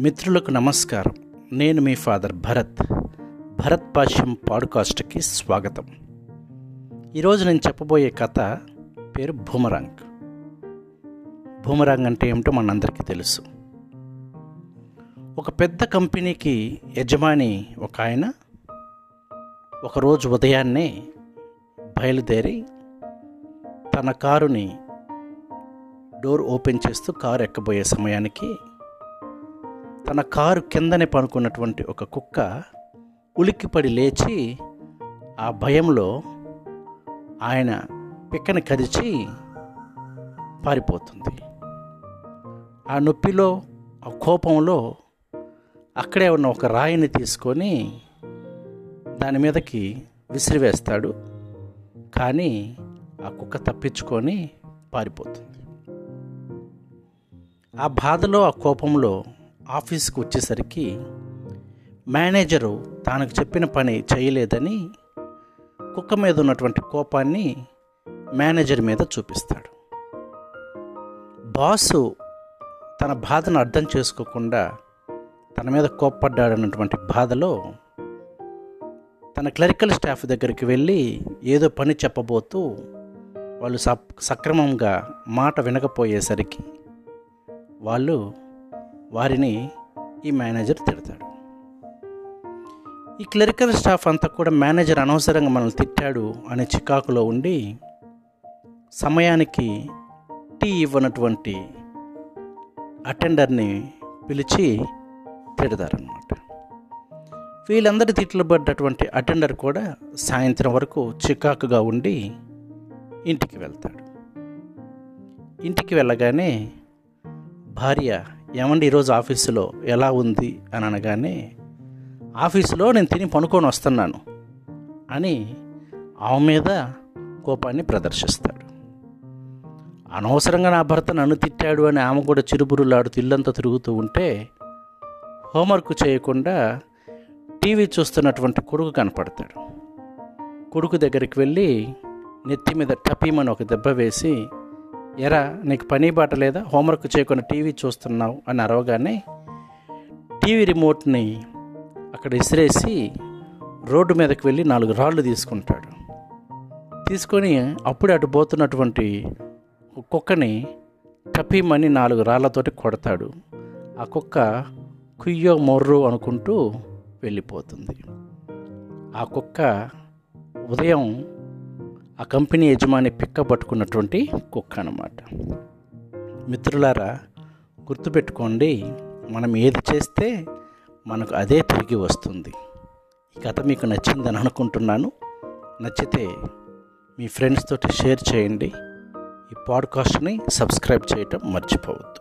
మిత్రులకు నమస్కారం. నేను మీ ఫాదర్ భరత్. భరత్ పాశ్యం పాడ్కాస్ట్కి స్వాగతం. ఈరోజు నేను చెప్పబోయే కథ పేరు భూమరాంగ్. భూమరాంగ్ అంటే ఏమిటో మనందరికీ తెలుసు. ఒక పెద్ద కంపెనీకి యజమాని ఒక ఆయన ఒకరోజు ఉదయాన్నే బయలుదేరి తన కారుని డోర్ ఓపెన్ చేస్తూ కారు ఎక్కబోయే సమయానికి తన కారు కిందనే పనుకున్నటువంటి ఒక కుక్క ఉలిక్కిపడి లేచి ఆ భయంలో ఆయన పిక్కని కదిచి పారిపోతుంది. ఆ నొప్పిలో ఆ కోపంలో అక్కడే ఉన్న ఒక రాయిని తీసుకొని దాని మీదకి విసిరివేస్తాడు. కానీ ఆ కుక్క తప్పించుకొని పారిపోతుంది. ఆ బాధలో ఆ కోపంలో ఆఫీస్కి వచ్చేసరికి మేనేజరు తనకు చెప్పిన పని చేయలేదని కుక్క మీద ఉన్నటువంటి కోపాన్ని మేనేజర్ మీద చూపిస్తాడు. బాసు తన బాధను అర్థం చేసుకోకుండా తన మీద కోప్పడ్డాడన్నటువంటి బాధలో తన క్లరికల్ స్టాఫ్ దగ్గరికి వెళ్ళి ఏదో పని చెప్పబోతూ వాళ్ళు సక్రమంగా మాట వినకపోయేసరికి వాళ్ళు వారిని ఈ మేనేజర్ తిడతాడు. ఈ క్లరికల్ స్టాఫ్ అంతా కూడా మేనేజర్ అనవసరంగా మనల్ని తిట్టాడు అనే చికాకులో ఉండి సమయానికి టీ ఇవ్వనటువంటి అటెండర్ని పిలిచి తిడతారనమాట వీళ్ళందరి తిట్లు పడ్డటువంటి అటెండర్ కూడా సాయంత్రం వరకు చికాకుగా ఉండి ఇంటికి వెళ్తాడు. ఇంటికి వెళ్ళగానే భార్య ఏమండి ఈరోజు ఆఫీసులో? ఎలా ఉంది? అని అనగానే ఆఫీసులో నేను తిని పనుకొని వస్తున్నాను అని ఆమె మీద కోపాన్ని ప్రదర్శిస్తాడు. అనవసరంగా నా భర్త నన్ను తిట్టాడు అని ఆమె కూడా చిరుబురులాడుతూ ఇల్లంతా తిరుగుతూ ఉంటే హోంవర్క్ చేయకుండా టీవీ చూస్తున్నటువంటి కొడుకు కనపడతాడు. కొడుకు దగ్గరికి వెళ్ళి నెత్తి మీద టపీమని ఒక దెబ్బ వేసి ఎరా నీకు పని బాట లేదా? హోంవర్క్ చేయకుండా టీవీ చూస్తున్నావు అని అరవగానే టీవీ రిమోట్ని అక్కడ ఇసిరేసి రోడ్డు మీదకి వెళ్ళి నాలుగు రాళ్ళు తీసుకుంటాడు. తీసుకొని అప్పుడే అటు పోతున్నటువంటి కుక్కని టపీమని నాలుగు రాళ్ళతోటి కొడతాడు. ఆ కుక్క కుయ్యో మొర్రు అనుకుంటూ వెళ్ళిపోతుంది. ఆ కుక్క ఉదయం ఆ కంపెనీ యజమాని పిక్క పట్టుకున్నటువంటి కుక్క అనమాట మిత్రులారా గుర్తుపెట్టుకోండి మనం ఏది చేస్తే మనకు అదే తిరిగి వస్తుంది. ఈ కథ మీకు నచ్చిందని అనుకుంటున్నాను. నచ్చితే మీ ఫ్రెండ్స్ తోటి షేర్ చేయండి. ఈ పాడ్కాస్ట్ని సబ్స్క్రైబ్ చేయటం మర్చిపోవద్దు.